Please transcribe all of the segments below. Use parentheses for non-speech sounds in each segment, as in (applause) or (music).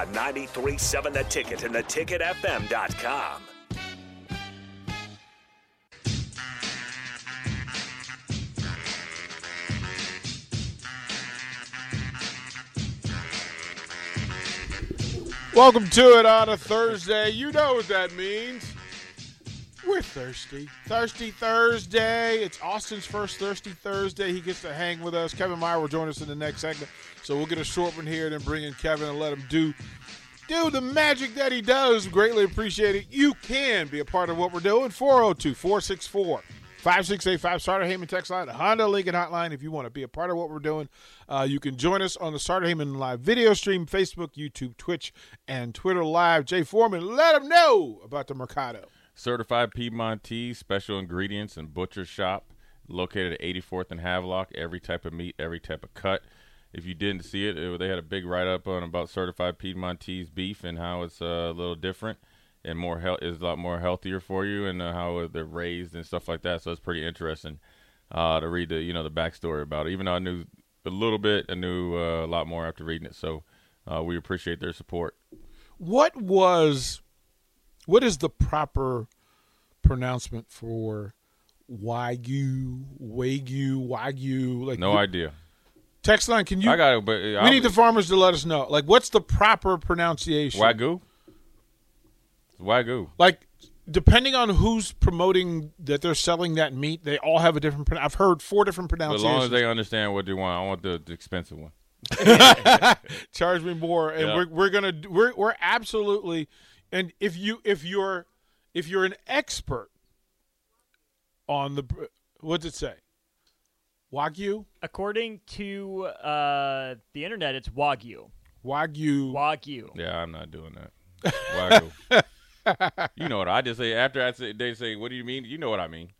On 93.7 The Ticket and theticketfm.com. Welcome to it on a Thursday. You know what that means. We're thirsty. Thirsty Thursday. It's Austin's first Thirsty Thursday. He gets to hang with us. Kevin Meyer will join us in the next segment. So we'll get a short one here, then bring in Kevin and let him do do the magic that he does. Greatly appreciate it. You can be a part of what we're doing. 402 464 5685 Sartor Hamann text line, Honda Lincoln hotline. If you want to be a part of what we're doing, uh, you can join us on the Sartor Hamann live video stream, Facebook, YouTube, Twitch, and Twitter live. Jay Foreman, let them know about the Mercado. Certified Piedmontese, special ingredients and butcher shop, located at 84th and Havelock. Every type of meat, every type of cut. If you didn't see it, it they had a big write up on about certified Piedmontese beef and how it's uh, a little different and more health is a lot more healthier for you and uh, how they're raised and stuff like that. So it's pretty interesting uh, to read the you know the backstory about it. Even though I knew a little bit, I knew uh, a lot more after reading it. So uh, we appreciate their support. What was, what is the proper pronouncement for Wagyu, Wagyu, Wagyu? Like No idea. Text line, can you? I got it, but uh, we need the farmers to let us know. Like, what's the proper pronunciation? Wagyu. Wagyu. Like, depending on who's promoting that they're selling that meat, they all have a different. pro- I've heard four different But as long as they understand what they want, I want the, the expensive one. (laughs) charge me more and Yeah. we're we're going to we're we're absolutely and if you if you're if you're an expert on the what what's it say wagyu According to uh, the internet, it's Wagyu. wagyu Wagyu. Yeah, I'm not doing that. Wagyu. (laughs) you know what I just say after I say they say, "What do you mean?" You know what I mean.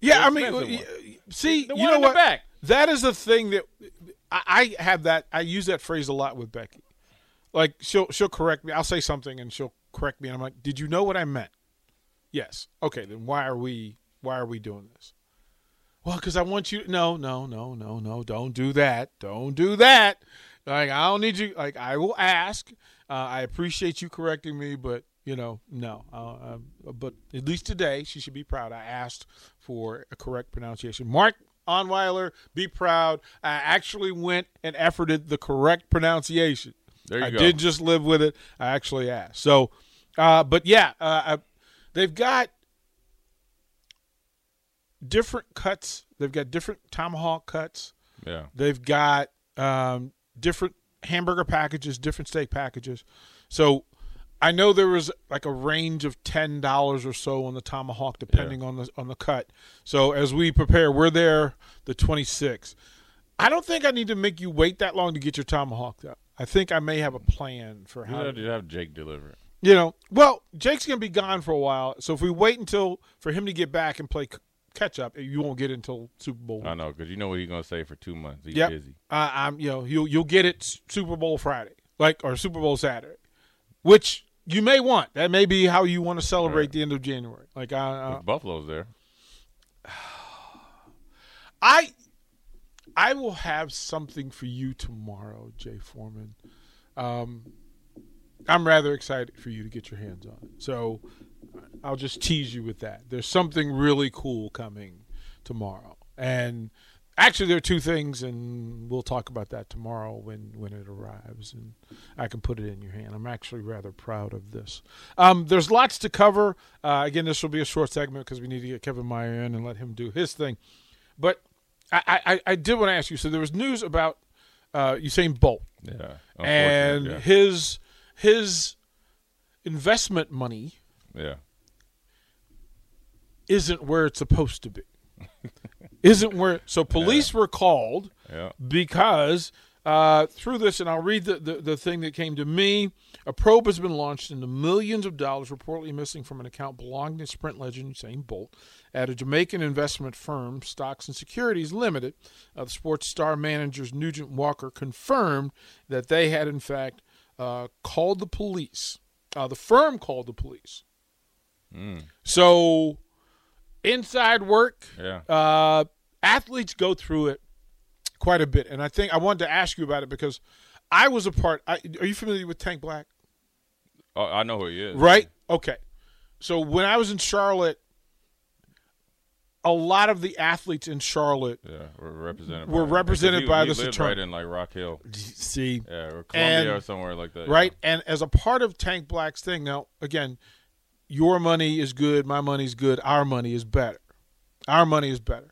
yeah i mean expensive see The you know in the what back. that is the thing that I, I have that i use that phrase a lot with becky like she'll she'll correct me i'll say something and she'll correct me and i'm like did you know what i meant yes okay then why are we why are we doing this well because i want you no no no no no don't do that don't do that like i don't need you like i will ask uh, i appreciate you correcting me but you know no uh, um, but at least today she should be proud i asked for a correct pronunciation mark onweiler be proud i actually went and efforted the correct pronunciation There you go. I go. did just live with it. I actually asked. So, uh, but yeah, uh, I, they've got different cuts. They've got different tomahawk cuts. Yeah. They've got um, different hamburger packages, different steak packages. So I know there was like a range of ten dollars or so on the tomahawk, depending on the on the cut. So as we prepare, we're there the twenty sixth. I don't think I need to make you wait that long to get your tomahawk. Though. I think I may have a plan for You how have to to have Jake deliver it. You know, well, Jake's gonna be gone for a while, so if we wait until for him to get back and play c- catch up, you won't get it until Super Bowl. I know because you know what he's gonna say for two months. He's Yep. busy. Uh, I'm, you know, you'll you'll get it Super Bowl Friday, like or Super Bowl Saturday, which you may want. That may be how you want to celebrate Right. the end of January. Like I, uh, Buffalo's there. (sighs) I, I will have something for you tomorrow, Jay Foreman. Um, I'm rather excited for you to get your hands on it. So I'll just tease you with that. There's something really cool coming tomorrow, and actually there are two things, and we'll talk about that tomorrow when when it arrives, and I can put it in your hand. I'm actually rather proud of this. Um, there's lots to cover. Uh, again, this will be a short segment because we need to get Kevin Meyer in and let him do his thing. But I, I, I did want to ask you. So there was news about uh, Usain Bolt Yeah. and yeah. his his investment money yeah. isn't where it's supposed to be. (laughs) isn't where so police were called Yeah. because uh, through this, and I'll read the, the, the thing that came to me. A probe has been launched into millions of dollars reportedly missing from an account belonging to Sprint legend Usain Bolt at a Jamaican investment firm, Stocks and Securities Limited. Uh, the sports star managers Nugent Walker confirmed that they had, in fact, uh, called the police. Uh, the firm called the police. So, inside work, Yeah. uh, athletes go through it quite a bit, and I think I wanted to ask you about it because I was a part. I, are you familiar with Tank Black? Oh, I know who he is. Right. Okay. So when I was in Charlotte, a lot of the athletes in Charlotte Yeah, we're represented. Were by represented Because by he, this attorney. right in like Rock Hill. see Yeah, or Columbia And- or somewhere like that. right, and as a part of Tank Black's thing. Now, again, your money is good, my money's good, our money is better. Our money is better.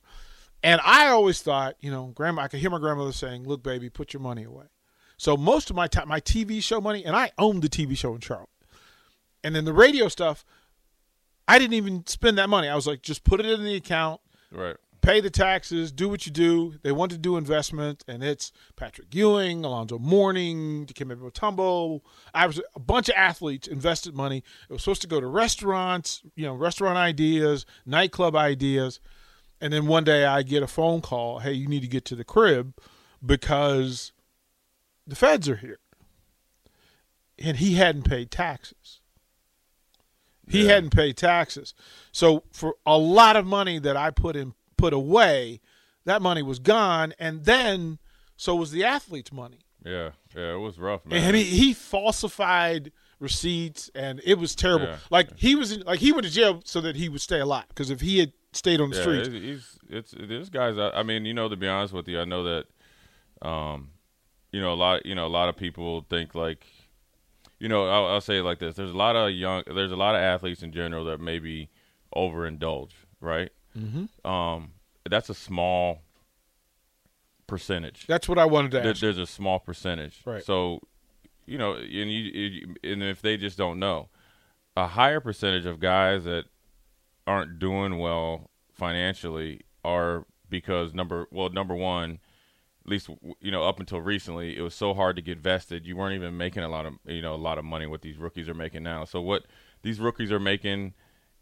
And I always thought, you know, grandma, I could hear my grandmother saying, "Look, baby, put your money away." So most of my time, my TV show money, and I owned the TV show in Charlotte, and then the radio stuff, I didn't even spend that money. I was like, just put it in the account, Right. pay the taxes, do what you do. They want to do investment, and it's Patrick Ewing, Alonzo Mourning, Dikembe Mutombo. I was a bunch of athletes invested money. It was supposed to go to restaurants, you know, restaurant ideas, nightclub ideas, and then one day I get a phone call, "Hey, you need to get to the crib because the feds are here," and he hadn't paid taxes. He Yeah. hadn't paid taxes. So for a lot of money that I put in put away, that money was gone and then so was the athlete's money. Yeah. Yeah. It was rough, man. And he, he falsified receipts and it was terrible. Yeah. Like he was in, like he went to jail so that he would stay alive because if he had stayed on the yeah, streets, he's it's this guy's. I I mean, you know, to be honest with you, I know that, um, you know, a lot. You know, a lot of people think like, you know, I'll, I'll say it like this: there's a lot of young, there's a lot of athletes in general that maybe overindulge, right? Mm-hmm. Um, that's a small percentage. that's what I wanted to There- ask. there's a small percentage. Right. So, you know, and you, and if they just don't know, a higher percentage of guys that aren't doing well financially are because number well number one, at least you know up until recently, it was so hard to get vested. You weren't even making a lot of you know a lot of money what these rookies are making now. So what these rookies are making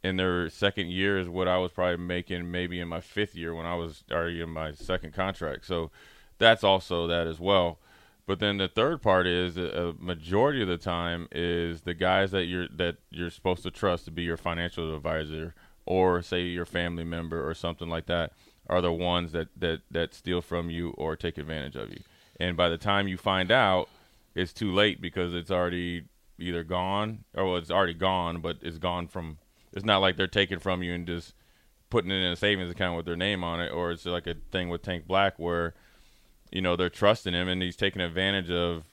in their second year is what I was probably making maybe in my fifth year when I was already in my second contract. So that's also that as well. But then the third part is uh, a majority of the time is the guys that you're that you're supposed to trust to be your financial advisor or say your family member or something like that are the ones that that that steal from you or take advantage of you. And by the time you find out, it's too late because it's already either gone or well, it's already gone, but it's gone from. It's not like they're taking from you and just putting it in a savings account with their name on it, or it's like a thing with Tank Black where you know they're trusting him and he's taking advantage of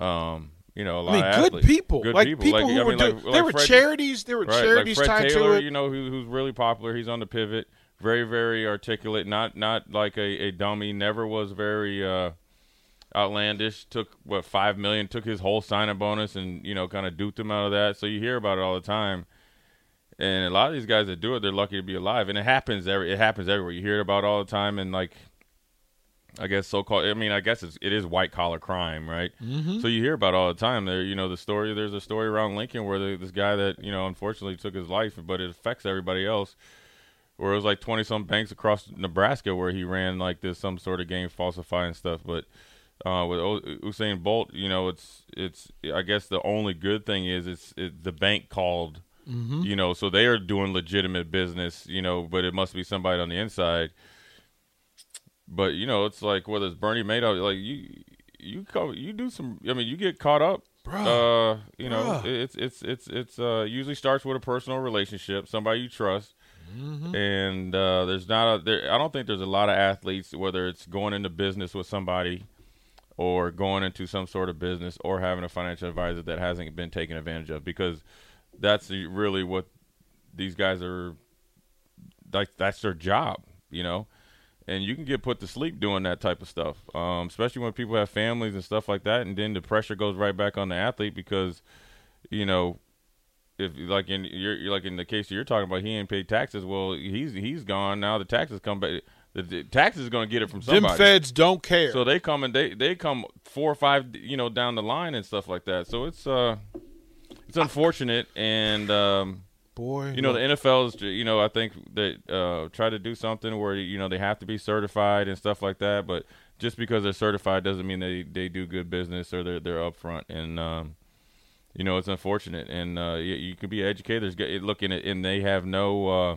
um you know a lot I mean, of good people, good like people, people like, who I were mean, doing. like, there like were Fred- charities. There were right, charities like Fred tied Taylor, to it. you know, who, who's really popular. He's on the pivot, very, very articulate. Not, not like a, a dummy. Never was very uh, outlandish. Took what five million. Took his whole signing bonus and you know kind of duped him out of that. So you hear about it all the time. And a lot of these guys that do it, they're lucky to be alive. And it happens every. It happens everywhere. You hear it about all the time. And like, I guess so called. I mean, I guess it's, it is white collar crime, right? Mm-hmm. So you hear about it all the time. There, you know, the story. There's a story around Lincoln where the, this guy that you know unfortunately took his life, but it affects everybody else. Where it was like twenty some banks across Nebraska where he ran like this some sort of game falsifying stuff, but. Uh, with Usain Bolt, you know, it's it's. I guess the only good thing is it's it, the bank called, you know, so they are doing legitimate business, you know, but it must be somebody on the inside but you know, it's like whether it's Bernie Madoff, like you, you co- you do some. I mean, you get caught up. Uh, you know, Bruh. it's it's it's it's uh usually starts with a personal relationship, somebody you trust, and uh, there's not a there. I don't think there's a lot of athletes whether it's going into business with somebody, or going into some sort of business, or having a financial advisor that hasn't been taken advantage of because that's really what these guys are like. That's their job, you know and you can get put to sleep doing that type of stuff, um, especially when people have families and stuff like that, and then the pressure goes right back on the athlete because, you know, if like in you're like in the case you're talking about, he ain't paid taxes. Well, he's he's gone now. The taxes come back. The, the taxes is going to get it from somebody. Them feds don't care. So they come and they they come four or five you know down the line and stuff like that. So it's uh it's unfortunate and um Boy, you know the NFL is you know I think they uh try to do something where you know they have to be certified and stuff like that, but just because they're certified doesn't mean they they do good business or they're they're upfront and um you know it's unfortunate and uh you, you can be educated g- looking at and they have no uh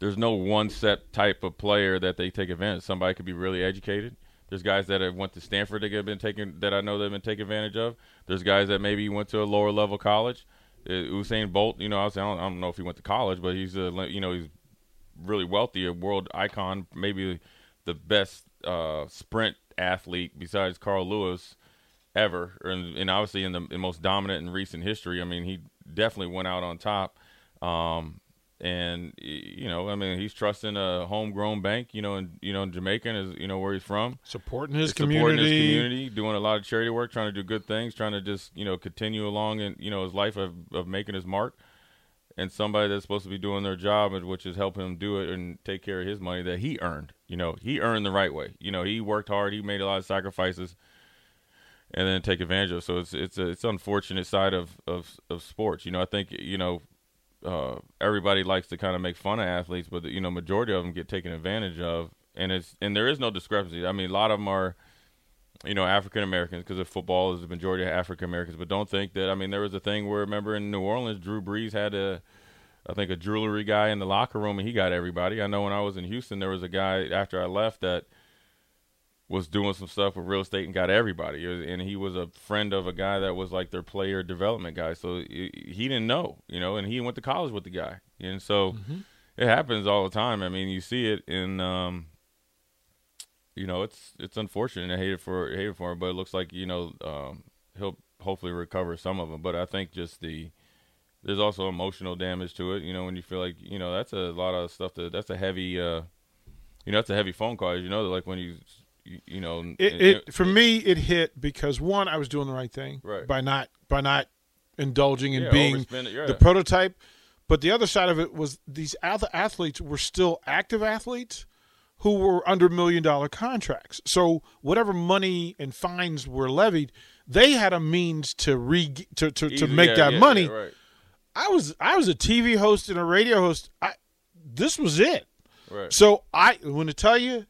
there's no one set type of player that they take advantage. Somebody could be really educated. There's guys that have went to Stanford that have been taken that I know they've been taken advantage of. There's guys that maybe went to a lower level college. Uh, Usain Bolt, you know, I, was, I, don't, I don't know if he went to college, but he's a you know he's really wealthy, a world icon, maybe the best uh, sprint athlete besides Carl Lewis ever, and, and obviously in the in most dominant in recent history. I mean, he definitely went out on top. Um, and you know, I mean, he's trusting a homegrown bank. You know, and you know, in Jamaica is you know where he's from. supporting his supporting community. his community, doing a lot of charity work, trying to do good things, trying to just you know continue along in you know his life of, of making his mark. And somebody that's supposed to be doing their job, which is helping him do it and take care of his money that he earned. You know, he earned the right way. You know, he worked hard, he made a lot of sacrifices, and then take advantage of. So it's it's a it's unfortunate side of of of sports. You know, I think you know uh, everybody likes to kind of make fun of athletes, but you know, majority of them get taken advantage of, and it's and there is no discrepancy. I mean, a lot of them are, you know, African Americans because football is the majority of African Americans. But don't think that. I mean, there was a thing where remember in New Orleans, Drew Brees had a, I think a jewelry guy in the locker room, and he got everybody. I know when I was in Houston, there was a guy after I left that was doing some stuff with real estate and got everybody. Was- And he was a friend of a guy that was like their player development guy. So he he didn't know, you know, and he went to college with the guy. And so it happens all the time. I mean, you see it in, um, you know, it's it's unfortunate. I hate it for hate it for him, but it looks like you know um, he'll hopefully recover some of them. But I think just the there's also emotional damage to it. You know, when you feel like you know that's a lot of stuff that that's a heavy, uh, you know, that's a heavy phone call. You know, like when you you, know, it, it for me it hit because one I was doing the right thing Right. by not by not indulging in Yeah, being yeah. the prototype. But the other side of it was these other athletes were still active athletes who were under million dollar contracts. So whatever money and fines were levied they had a means to re to, to, make yeah, that money. right, I was I was a TV host and a radio host. I this was it. Right. so I want to tell you,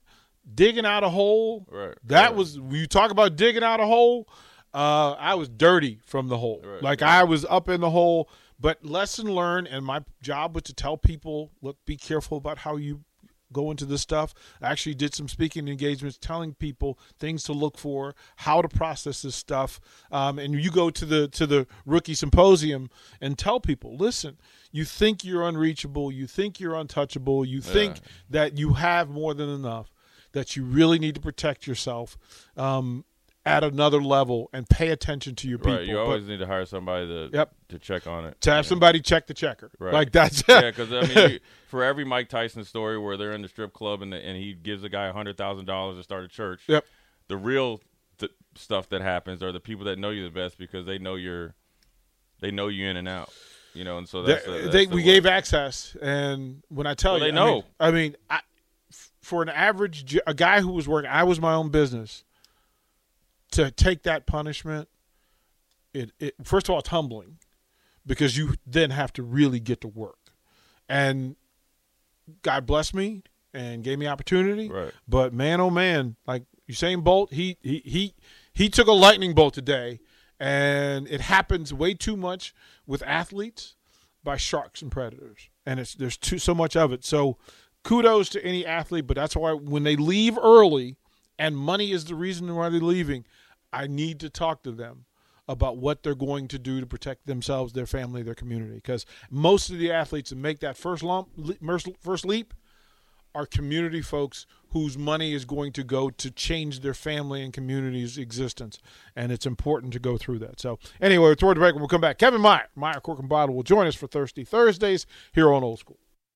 digging out a hole. Right, That right. was when you talk about digging out a hole. Uh, I was dirty from the hole. Right, like. I was up in the hole. But lesson learned, and my job was to tell people, look, be careful about how you go into this stuff. I actually did some speaking engagements, telling people things to look for, how to process this stuff. Um, and you go to the to the rookie symposium and tell people, listen, you think you're unreachable, you think you're untouchable, you think that you have more than enough, that you really need to protect yourself. Um, at another level and pay attention to your people. Right, you But always need to hire somebody to Yep. to check on it. to have somebody check the checker. Right. Like that's yeah, because I mean, you, (laughs) for every Mike Tyson story where they're in the strip club and the, and he gives a guy a hundred thousand dollars to start a church, Yep. the real th- stuff that happens are the people that know you the best because they know you're, they know you in and out, you know, and so that's, the- that's they, the we worst. gave access, and when I tell Well, you, they I mean- know. I mean, I, for an average, a guy who was working, I was my own business. To take that punishment, it, it first of all, it's humbling, because you then have to really get to work, and God bless me and gave me opportunity. Right. But man, oh man, like Usain Bolt, he he he he took a lightning bolt today, and it happens way too much with athletes by sharks and predators, and it's there's too so much of it. So, kudos to any athlete, but that's why when they leave early, and money is the reason why they're leaving, I need to talk to them about what they're going to do to protect themselves, their family, their community. Because most of the athletes that make that first lump, first leap, are community folks whose money is going to go to change their family and community's existence. And it's important to go through that. So, anyway, toward the break, when we'll come back. Kevin Meyer, Meyer Cork and Bottle, will join us for Thirsty Thursdays here on Old School.